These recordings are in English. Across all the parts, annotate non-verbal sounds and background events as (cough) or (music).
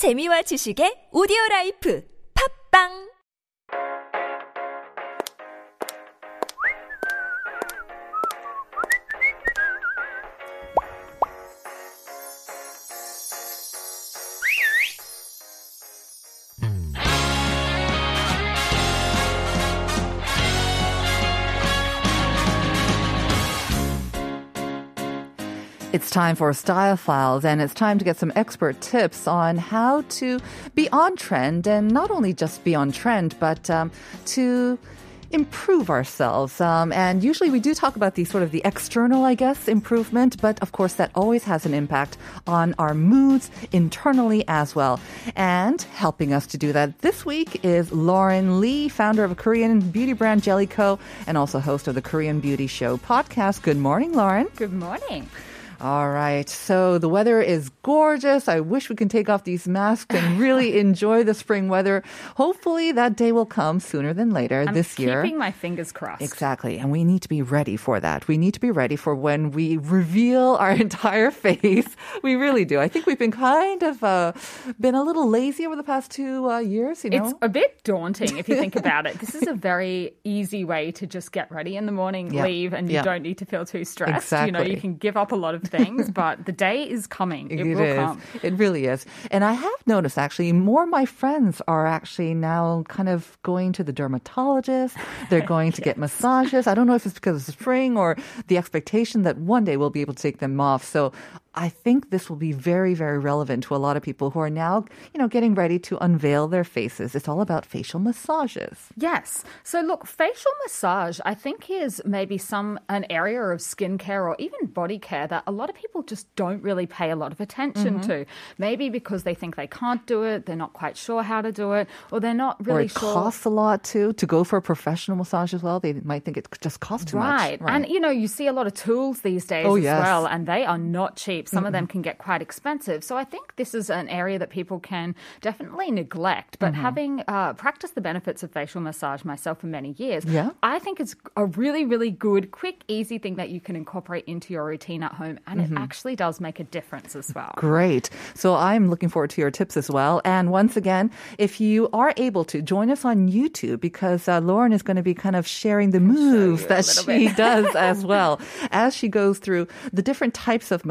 재미와 지식의 오디오 라이프. 팝빵 It's time for Style Files, and it's time to get some expert tips on how to be on trend, and not only just be on trend, but um, to improve ourselves. Um, and usually we do talk about the sort of the external, I guess, improvement, but of course that always has an impact on our moods internally as well. And helping us to do that this week is Lauren Lee, founder of a Korean beauty brand Jellyco, and also host of the Korean Beauty Show podcast. Good morning, Lauren. Good morning. All right. So the weather is gorgeous. I wish we can take off these masks and really (laughs) enjoy the spring weather. Hopefully that day will come sooner than later I'm this year. keeping my fingers crossed. Exactly. And we need to be ready for that. We need to be ready for when we reveal our (laughs) entire face. We really do. I think we've been kind of uh, been a little lazy over the past two uh, years, you know? It's a bit daunting if you think (laughs) about it. This is a very easy way to just get ready in the morning, Yeah. leave, and you Yeah. don't need to feel too stressed. Exactly. You know, you can give up a lot of things, (laughs) but the day is coming. It, will is. come. It really is. And I have noticed actually more of my friends are actually now kind of going to the dermatologist. They're (laughs) going to get massages. I don't know if it's because of spring or the expectation that one day we'll be able to take them off. So I think this will be very, very relevant to a lot of people who are now, you know, getting ready to unveil their faces. It's all about facial massages. Yes. So look, facial massage, I think is maybe some an area of skincare or even body care that a lot of people just don't really pay a lot of attention Mm-hmm. to. Maybe because they think they can't do it, they're not quite sure how to do it, or they're not really or it sure. costs a lot too. To go for a professional massage as well, they might think it just costs too Right. much. Right. And, you know, you see a lot of tools these days Oh, as yes. well, and they are not cheap. Some of them can get quite expensive. So I think this is an area that people can definitely neglect. But Mm-hmm. having uh, practiced the benefits of facial massage myself for many years, Yeah. I think it's a really, really good, quick, easy thing that you can incorporate into your routine at home. And Mm-hmm. it actually does make a difference as well. Great. So I'm looking forward to your tips as well. And once again, if you are able to join us on YouTube, because uh, Lauren is going to be kind of sharing the moves that she does as (laughs) well as she goes through the different types of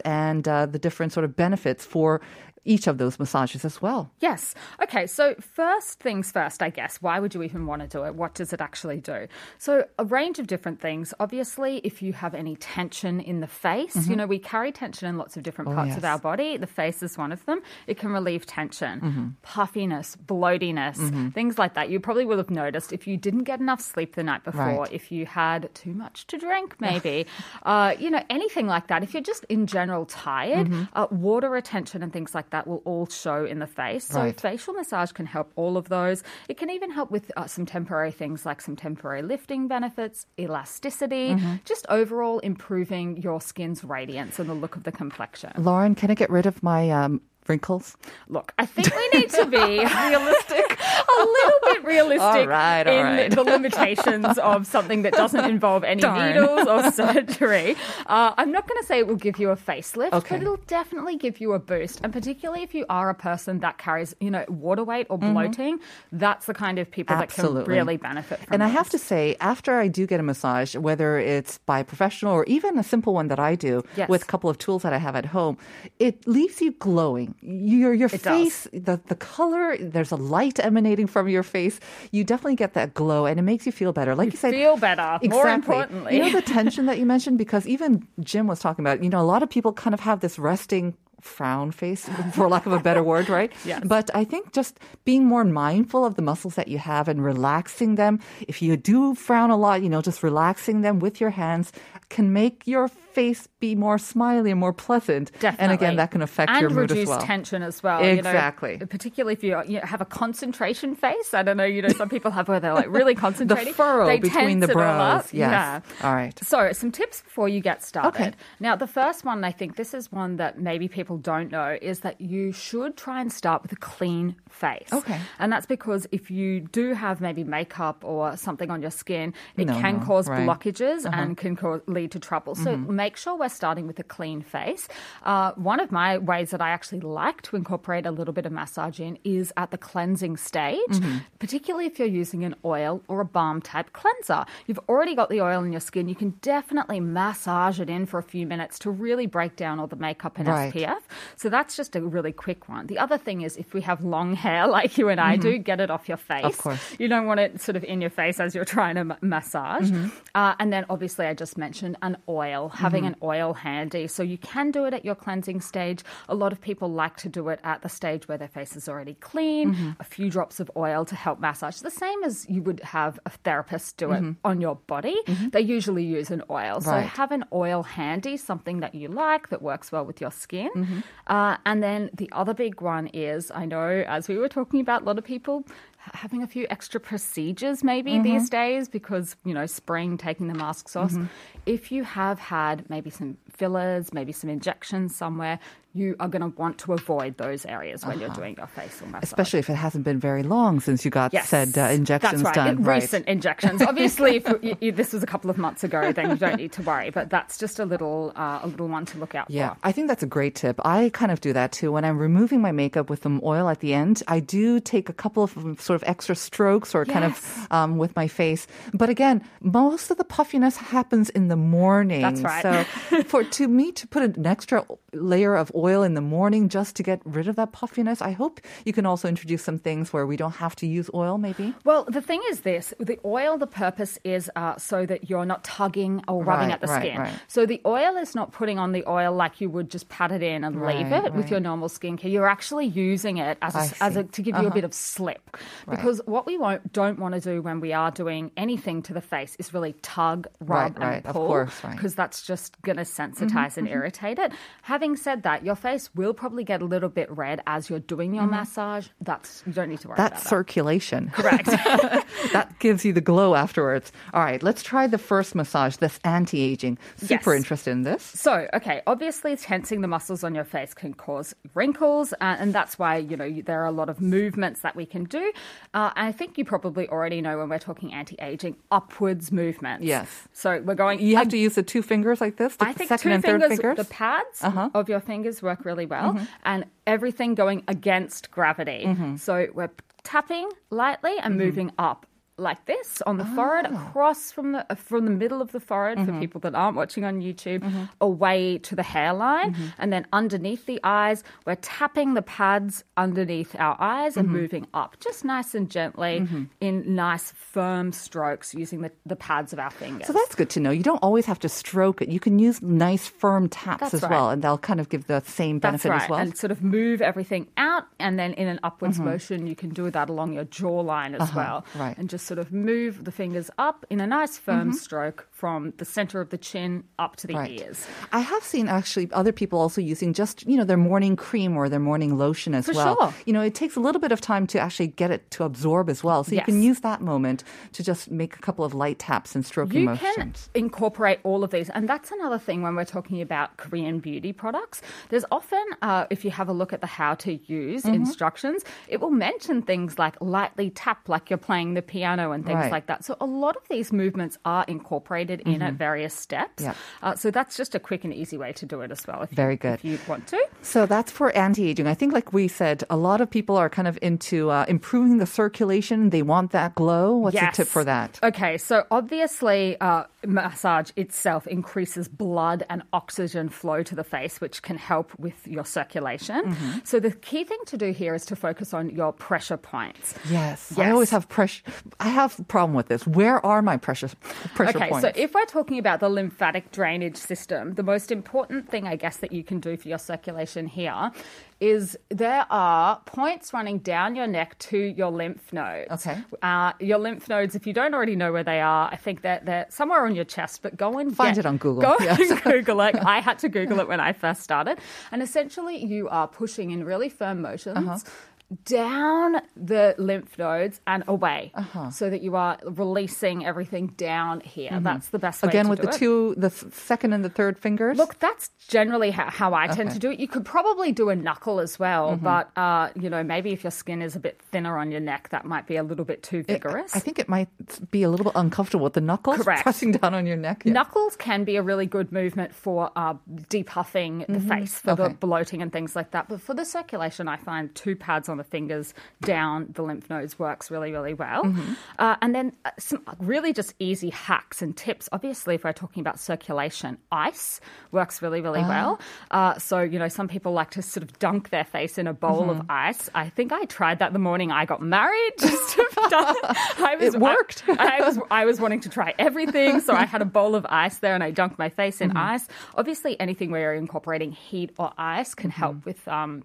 and uh, the different sort of benefits for each of those massages as well. Yes. Okay. So, first things first, I guess. Why would you even want to do it? What does it actually do? So, a range of different things. Obviously, if you have any tension in the face, you know, we carry tension in lots of different parts of Mm-hmm. Oh, yes. our body. The face is one of them. It can relieve tension, Mm-hmm. puffiness, bloatiness, things like that. You probably will have noticed if you didn't get enough sleep the night before, Right. if you had too much to drink, (laughs) maybe, uh, you know, anything like that. If you're just in general tired, Mm-hmm. uh, water retention and things like that will all show in the face. So Right. facial massage can help all of those. It can even help with uh, some temporary things like some temporary lifting benefits, elasticity, Mm-hmm. just overall improving your skin's radiance and the look of the complexion. Lauren, can I get rid of my um, wrinkles? Look, I think we need to be (laughs) realistic, a little bit realistic All right, all in right. the limitations of something that doesn't involve any Darn. needles or surgery. Uh, I'm not going to say it will give you a facelift, Okay. but it'll definitely give you a boost. And particularly if you are a person that carries, you know, water weight or bloating, that's the kind of people that Mm-hmm. Can really benefit from it. And I have to say, after I do get a massage, whether it's by a professional or even a simple one that I do Yes. with a couple of tools that I have at home, it leaves you glowing. Your your It does. face, the the color, there's a light emanating from your face. You definitely get that glow, and it makes you feel better. Like you, said, feel better, Exactly. more importantly. you know the tension that you mentioned because even Jim was talking about. You know, a lot of people kind of have this resting frown face, for lack of a better word, right? (laughs) Yes. But I think just being more mindful of the muscles that you have and relaxing them. If you do frown a lot, you know, just relaxing them with your hands can make your face be more smiley and more pleasant. Definitely. And again, that can affect and your mood as well. tension as well. Exactly. You know, particularly if you, you have a concentration face. I don't know. You know, some people have where they're like really (laughs) concentrating. the furrow They between the brows. Yes. Yeah. All right. So, some tips before you get started. Okay. Now, the first one, I think this is one that maybe people don't know, is that you should try and start with a clean face. Okay. And that's because if you do have maybe makeup or something on your skin, it No, can no, cause right. Uh-huh. blockages and can cause, lead to trouble. So, Mm-hmm. Make sure we're starting with a clean face. Uh, one of my ways that I actually like to incorporate a little bit of massage in is at the cleansing stage, particularly if you're using an oil or a balm type cleanser. You've already got the oil in your skin. You can definitely massage it in for a few minutes to really break down all the makeup and Right. SPF. So that's just a really quick one. The other thing is if we have long hair (laughs) like you and I do, get it off your face. Mm-hmm. Of course. You don't want it sort of in your face as you're trying to ma- massage. Mm-hmm. Uh, and then obviously, I just mentioned an oil, having Mm-hmm. an oil handy. So you can do it at your cleansing stage. A lot of people like to do it at the stage where their face is already clean, Mm-hmm. a few drops of oil to help massage. The same as you would have a therapist do it on your body. They usually use an oil. So Mm-hmm. Right. have an oil handy, something that you like that works well with your skin. Mm-hmm. Uh, and then the other big one is I know, as we were talking about, a lot of people having a few extra procedures maybe Mm-hmm. these days because, you know, spring, taking the masks off. Mm-hmm. If you have had maybe some fillers, maybe some injections somewhere, you are going to want to avoid those areas when you're doing your facial massage. Uh-huh. Especially if it hasn't been very long since you got Yes, said uh, injections that's right. done. In Recent injections. Obviously, if (laughs) you, you, this was a couple of months ago, then you don't need to worry. But that's just a little, uh, a little one to look out for. Yeah, for. I think that's a great tip. I kind of do that too. When I'm removing my makeup with some oil at the end, I do take a couple of um, sort of extra strokes or kind of um, with my face. But again, most of the puffiness happens in the morning. That's right. So for to me to put an extra layer of oil in the morning just to get rid of that puffiness, I hope you can also introduce some things where we don't have to use oil. Maybe. Well, the thing is this the oil, the purpose is uh, so that you're not tugging or rubbing Right, at the right, skin. right. So the oil is not putting on the oil like you would just pat it in and leave it with your normal skincare. You're actually using it as, a, as a, to give you a bit of slip. Because what we won't, don't want to do when we are doing anything to the face is really tug, rub, Right, right, and of pull. Mm-hmm, Because that's just going to sensitize and irritate it. Having said that, your face will probably get a little bit red as you're doing your massage. That's you don't need to worry That's about that. circulation. Correct. (laughs) (laughs) that gives you the glow afterwards. All right, let's try the first massage. That's anti-aging. Super Yes. interested in this. So, okay, obviously tensing the muscles on your face can cause wrinkles, uh, and that's why, you know, you- there are a lot of movements that we can do. Uh, I think you probably already know when we're talking anti aging, upwards movements. Yes. So we're going. You have to use the two fingers like this, the I think second two and third fingers, fingers. the pads Uh-huh. Mm-hmm. of your fingers work really well, and everything going against gravity. So we're tapping lightly and Mm-hmm. moving up. Like this on the forehead, Oh. across from the from the middle of the forehead Mm-hmm. for people that aren't watching on YouTube, away to the hairline, Mm-hmm. and then underneath the eyes, we're tapping the pads underneath our eyes and Mm-hmm. moving up, just nice and gently in nice firm strokes using the, the pads of our fingers. so that's good to know. You don't always have to stroke it. You can use nice firm taps That's as right. well, and they'll kind of give the same benefit right. as well. And sort of move everything out, and then in an upwards Mm-hmm. motion, you can do that along your jawline as well. Uh-huh. right. Mm-hmm. And just sort of move the fingers up in a nice firm stroke from the center of the chin up to the Right. ears. I have seen actually other people also using just you know their morning cream or their morning lotion as For well. sure. You know, it takes a little bit of time to actually get it to absorb as well. So you can use that moment to just make a couple of light taps and stroking You motions. can incorporate all of these, and that's another thing when we're talking about Korean beauty products. There's often, uh, if you have a look at the how to use Mm-hmm. instructions, it will mention things like lightly tap, like you're playing the piano and things Right. like that. So a lot of these movements are incorporated in at various steps. Mm-hmm. Yeah. Uh, so that's just a quick and easy way to do it as well. If Very you, good. If you want to. So that's for anti-aging. I think, like we said, a lot of people are kind of into uh, improving the circulation. They want that glow. What's Yes. the tip for that? Okay, so obviously, uh, massage itself increases blood and oxygen flow to the face, which can help with your circulation. Mm-hmm. So the key thing to do here is to focus on your pressure points. Yes, I always have pressure. I have a problem with this. Where are my pressure pressure Okay, points? so if we're talking about the lymphatic drainage system, the most important thing, I guess, that you can do for your circulation here is there are points running down your neck to your lymph nodes. Okay. Uh, your lymph nodes, if you don't already know where they are, I think that they're somewhere on your chest, but go and Find get- it on Google. Go Yes. and (laughs) Google it. I had to Google it when I first started. And essentially, you are pushing in really firm motions. Uh-huh. Down the lymph nodes and away, Uh-huh. so that you are releasing everything down here. That's the best way Mm-hmm. Again, with the it. two, the f- second and the third fingers. Look, that's generally how, how I tend Okay. to do it. You could probably do a knuckle as well, Mm-hmm. but uh, you know, maybe if your skin is a bit thinner on your neck, that might be a little bit too It- vigorous. I think it might be a little bit uncomfortable with the knuckles Correct. pressing down on your neck. Yeah. Knuckles can be a really good movement for uh, depuffing the face, for the Mm-hmm. Bloating and things like that. But for the circulation, I find two pads on the fingers down the lymph nodes works really, really well. Mm-hmm. Uh, and then uh, some really just easy hacks and tips. Obviously, if we're talking about circulation, ice works really, really Ah. well. Uh, so, you know, some people like to sort of dunk their face in a bowl of Mm-hmm. ice. I think I tried that the morning I got married. (laughs) Just to I was, It worked. I, (laughs) I was I was wanting to try everything, so I had a bowl of ice there, and I dunked my face in Mm-hmm. ice. Obviously, anything where you're incorporating heat or ice can help Mm-hmm. with um,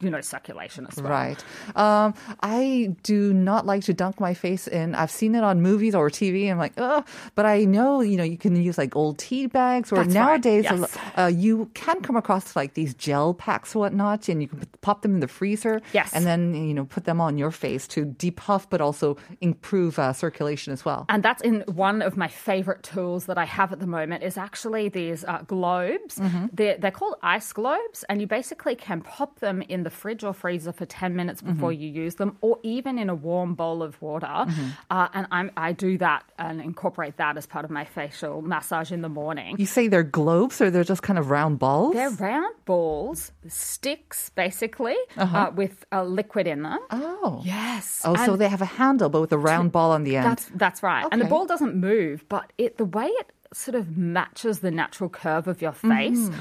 you know, circulation as well. Right. Um, I do not like to dunk my face in. I've seen it on movies or TV. I'm like, oh, but I know, you know, you can use like old tea bags or That's right, nowadays yes. uh, you can come across like these gel packs, or whatnot, and you can pop them in the freezer. Yes. And then, you know, put them on your face to depuff, but also improve uh, circulation as well. And that's in one of my favorite tools that I have at the moment is actually these uh, globes. Mm-hmm. They're, they're called ice globes, and you basically can pop them in the fridge or freezer for 10 minutes before Mm-hmm. you use them, or even in a warm bowl of water. Uh, and I'm, I do that and incorporate that as part of my facial massage in the morning. You say they're globes or they're just kind of round balls? They're round balls, sticks basically, uh, with a liquid in them. Uh-huh. oh. Yes. Oh, so they have a handle, but with a round ball on the end. That's that's right. And the ball doesn't move, but it the way it sort of matches the natural curve of your face. Mm-hmm.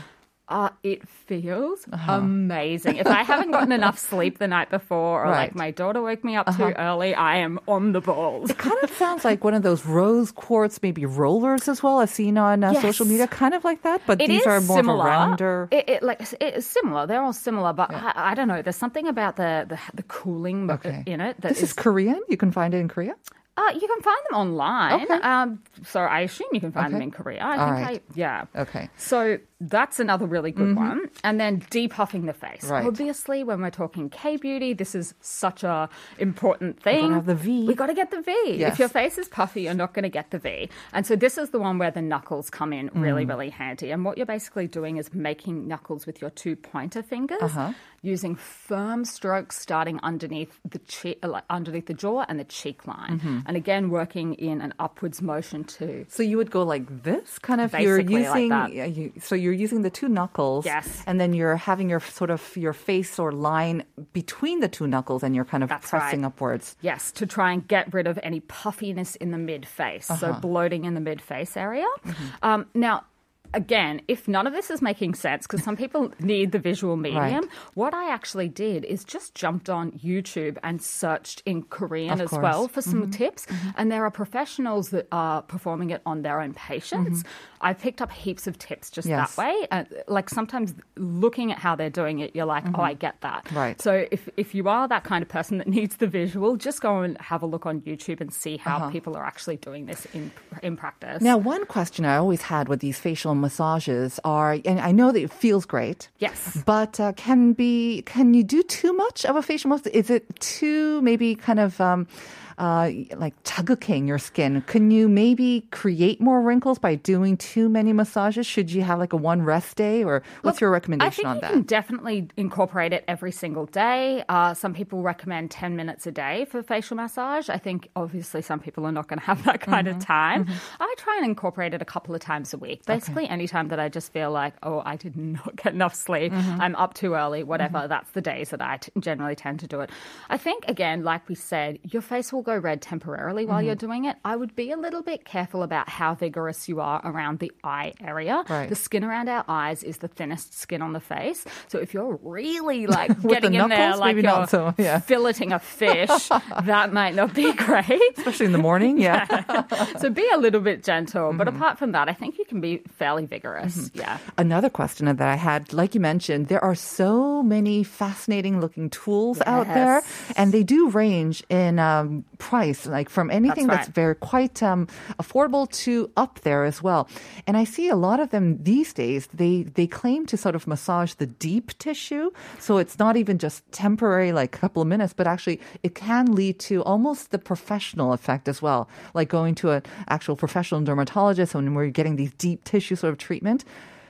Uh, it feels amazing. If I haven't gotten (laughs) enough sleep the night before, or Right. Uh-huh. like my daughter woke me up too early, I am on the balls. It kind of sounds like one of those rose quartz, maybe rollers as well. I've seen on uh, Yes. social media, kind of like that. But It these are more similar. of a rounder. It, it like it is similar. They're all similar, but I, I don't know. There's something about the the, the cooling Okay. in it that this is Korean. You can find it in Korea. Uh, you can find them online. Okay. Um, so I assume you can find them in Korea. I All think right. I, yeah. Okay. So that's another really good one. And then depuffing the face. Mm-hmm. Right. Obviously, when we're talking K beauty, this is such a important thing. have the V. We got to get the V. Yes. If your face is puffy, you're not going to get the V. And so this is the one where the knuckles come in really, Mm. really handy. And what you're basically doing is making knuckles with your two pointer fingers. Uh-huh. Using firm strokes starting underneath the cheek, underneath the jaw and the cheek line, Mm-hmm. and again working in an upwards motion too. So you would go like this, kind of. you're Basically like using. that. you, so you're using the two knuckles. Yes. And then you're having your sort of your face or line between the two knuckles, and you're kind of That's pressing right. upwards. Yes, to try and get rid of any puffiness in the mid face, so Uh-huh. bloating in the mid face area. Mm-hmm. Um, now, again, if none of this is making sense, because some people (laughs) need the visual medium, what I actually did is just jumped on YouTube and searched in Korean as well for some Mm-hmm. tips. And there are professionals that are performing it on their own patients. I picked up heaps of tips just Mm-hmm. Yes. that way. Uh, like sometimes looking at how they're doing it, you're like, oh, I get that. Mm-hmm. Right. So if, if you are that kind of person that (laughs) needs the visual, just go and have a look on YouTube and see how Uh-huh. people are actually doing this in in practice. Now, one question I always had with these facial massages are, and I know that it feels great. Yes. But uh, can be can you do too much of a facial massage? Is it too maybe kind of um, uh, like 자극ing your skin? Can you maybe create more wrinkles by doing too many massages? Should you have like a one rest day, or what's your recommendation on that? I think you can definitely incorporate it every single day. Uh, some people recommend 10 minutes a day for facial massage. I think obviously some people are not going to have that kind Mm-hmm. of time. I try and incorporate it a couple of times a week. Basically, any time that I just feel like, oh, I did not get enough sleep, Mm-hmm. I'm up too early, whatever, that's the days that I t- generally tend to do it. I think, again, like we said, your face will go red temporarily while Mm-hmm. you're doing it. I would be a little bit careful about how vigorous you are around the eye area. Right. The skin around our eyes is the thinnest skin on the face. So if you're really (laughs) like With the getting in there like you're so, yeah. filleting a fish, (laughs) that might not be great. Especially in the morning, (laughs) yeah. So be a little bit gentle. But Mm-hmm. apart from that, I think you can be fairly vigorous. Yeah. Another question that I had, like you mentioned, there are so many fascinating looking tools out there, and they do range in um, price, like from anything that's, right. very quite um, affordable to up there as well. And I see a lot of them these days. They they claim to sort of massage the deep tissue, so it's not even just temporary, like a couple of minutes, but actually it can lead to almost the professional effect as well, like going to an actual professional dermatologist when we're getting these deep tissue sort of treatment.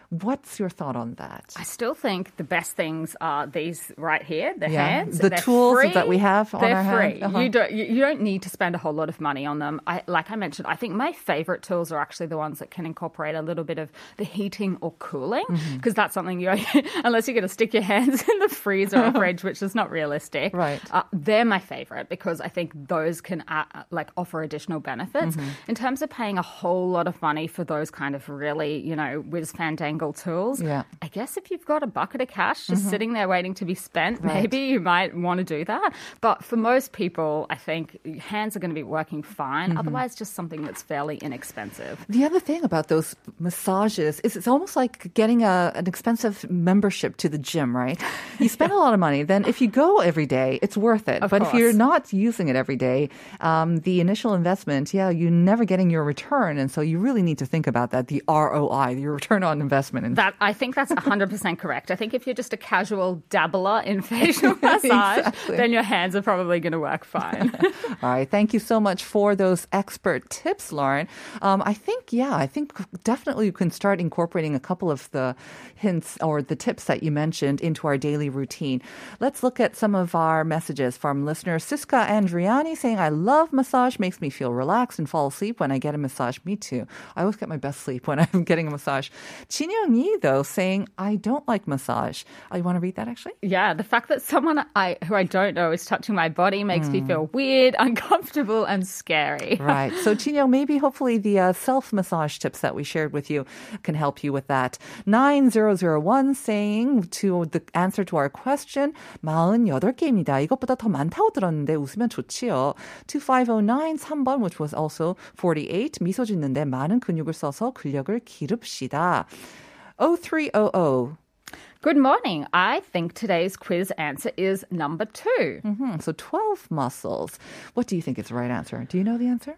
What's your thought on that? I still think the best things are these right here, the Yeah, hands. the tools free. that we have on They're our free. Uh-huh. You don't you, don't need to spend a whole lot of money on them. I, like I mentioned, I think my favorite tools are actually the ones that can incorporate a little bit of the heating or cooling Mm-hmm. because that's something you (laughs) unless you're going to stick your hands in the freezer or (laughs) fridge, which is not realistic. Right. Uh, they're my favorite because I think those can uh, like offer additional benefits. Mm-hmm. In terms of paying a whole lot of money for those kind of really, you know, whiz tools, Yeah. I guess if you've got a bucket of cash just sitting there waiting to be spent, Right. maybe you might want to do that. But for most people, I think hands are going to be working fine. Otherwise, just something that's fairly inexpensive. The other thing about those massages is it's almost like getting a, an expensive membership to the gym, right? You spend a (laughs) lot of money. Then if you go every day, it's worth it. Of but if you're not using it every day, um, the initial investment, yeah, you're never getting your return. And so you really need to think about that, the ROI, your return on investment. And That I think that's 100% correct. I think if you're just a casual dabbler in facial (laughs) massage, Exactly. then your hands are probably going to work fine. (laughs) All right. Thank you so much for those expert tips, Lauren. Um, I think, yeah, I think definitely you can start incorporating a couple of the hints or the tips that you mentioned into our daily routine. Let's look at some of our messages from listeners. Siska Andriani saying, I love massage, makes me feel relaxed and fall asleep when I get a massage. Me too. I always get my best sleep when (laughs) I'm getting a massage. Chin Young Yi, though, saying, I don't like massage. Oh, you want to read that actually? Yeah, the fact that someone I who I don't know is touching my body makes me feel weird, (laughs) uncomfortable, and scary. (laughs) Right. So, Chino, maybe hopefully the uh, self massage tips that we shared with you can help you with that. 9001 saying to the answer to our question, 48개입니다. 이것보다 더 많다고 들었는데 웃으면 좋지요. 2509 3번, which was also 48. 미소 짓는데 많은 근육을 써서 근력을 기릅시다. 0300. Good morning. I think today's quiz answer is number two. Hmm, so 12 muscles. What do you think is the right answer? Do you know the answer?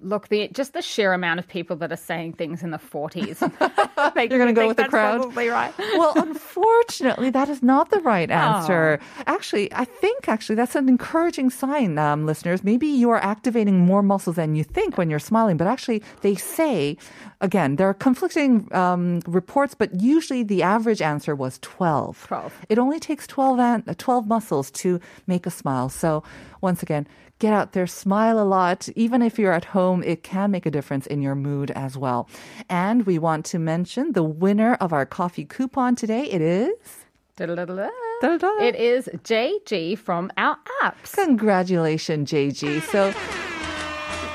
Look, the just the sheer amount of people that are saying things in the 40s. (laughs) You're going to go with the crowd? Probably right. well, unfortunately, that is not the right answer. Actually, I think actually that's an encouraging sign, um, listeners. Maybe you are activating more muscles than you think when you're smiling, but actually, they say, again, there are conflicting um, reports, but usually the average answer was 12. 12. It only takes 12, an- uh, 12 muscles to make a smile. So, once again, get out there, smile a lot. Even if you're at home, it can make a difference in your mood as well. And we want to mention the winner of our coffee coupon today. It is. Da-da-da-da. Da-da-da. It is JG from our apps. Congratulations, JG. So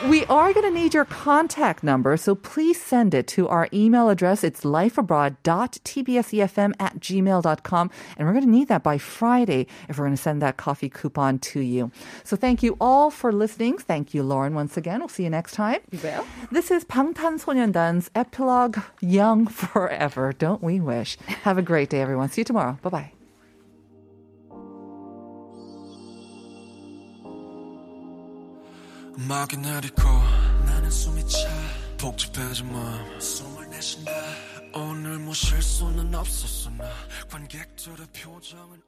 we are going to need your contact number, so please send it to our email address. It's lifeabroad.tbsefm at gmail.com. And we're going to need that by Friday if we're going to send that coffee coupon to you. So thank you all for listening. Thank you, Lauren, once again. We'll see you next time. You will. This is 방탄소년단's epilogue, Young Forever. Don't we wish? Have a great day, everyone. See you tomorrow. Bye bye. 음악이 내리고 나는 숨이 차. 복잡해진 마음 숨을 내쉰다. 오늘 뭐 실수는 없었어 나 관객들의 표정은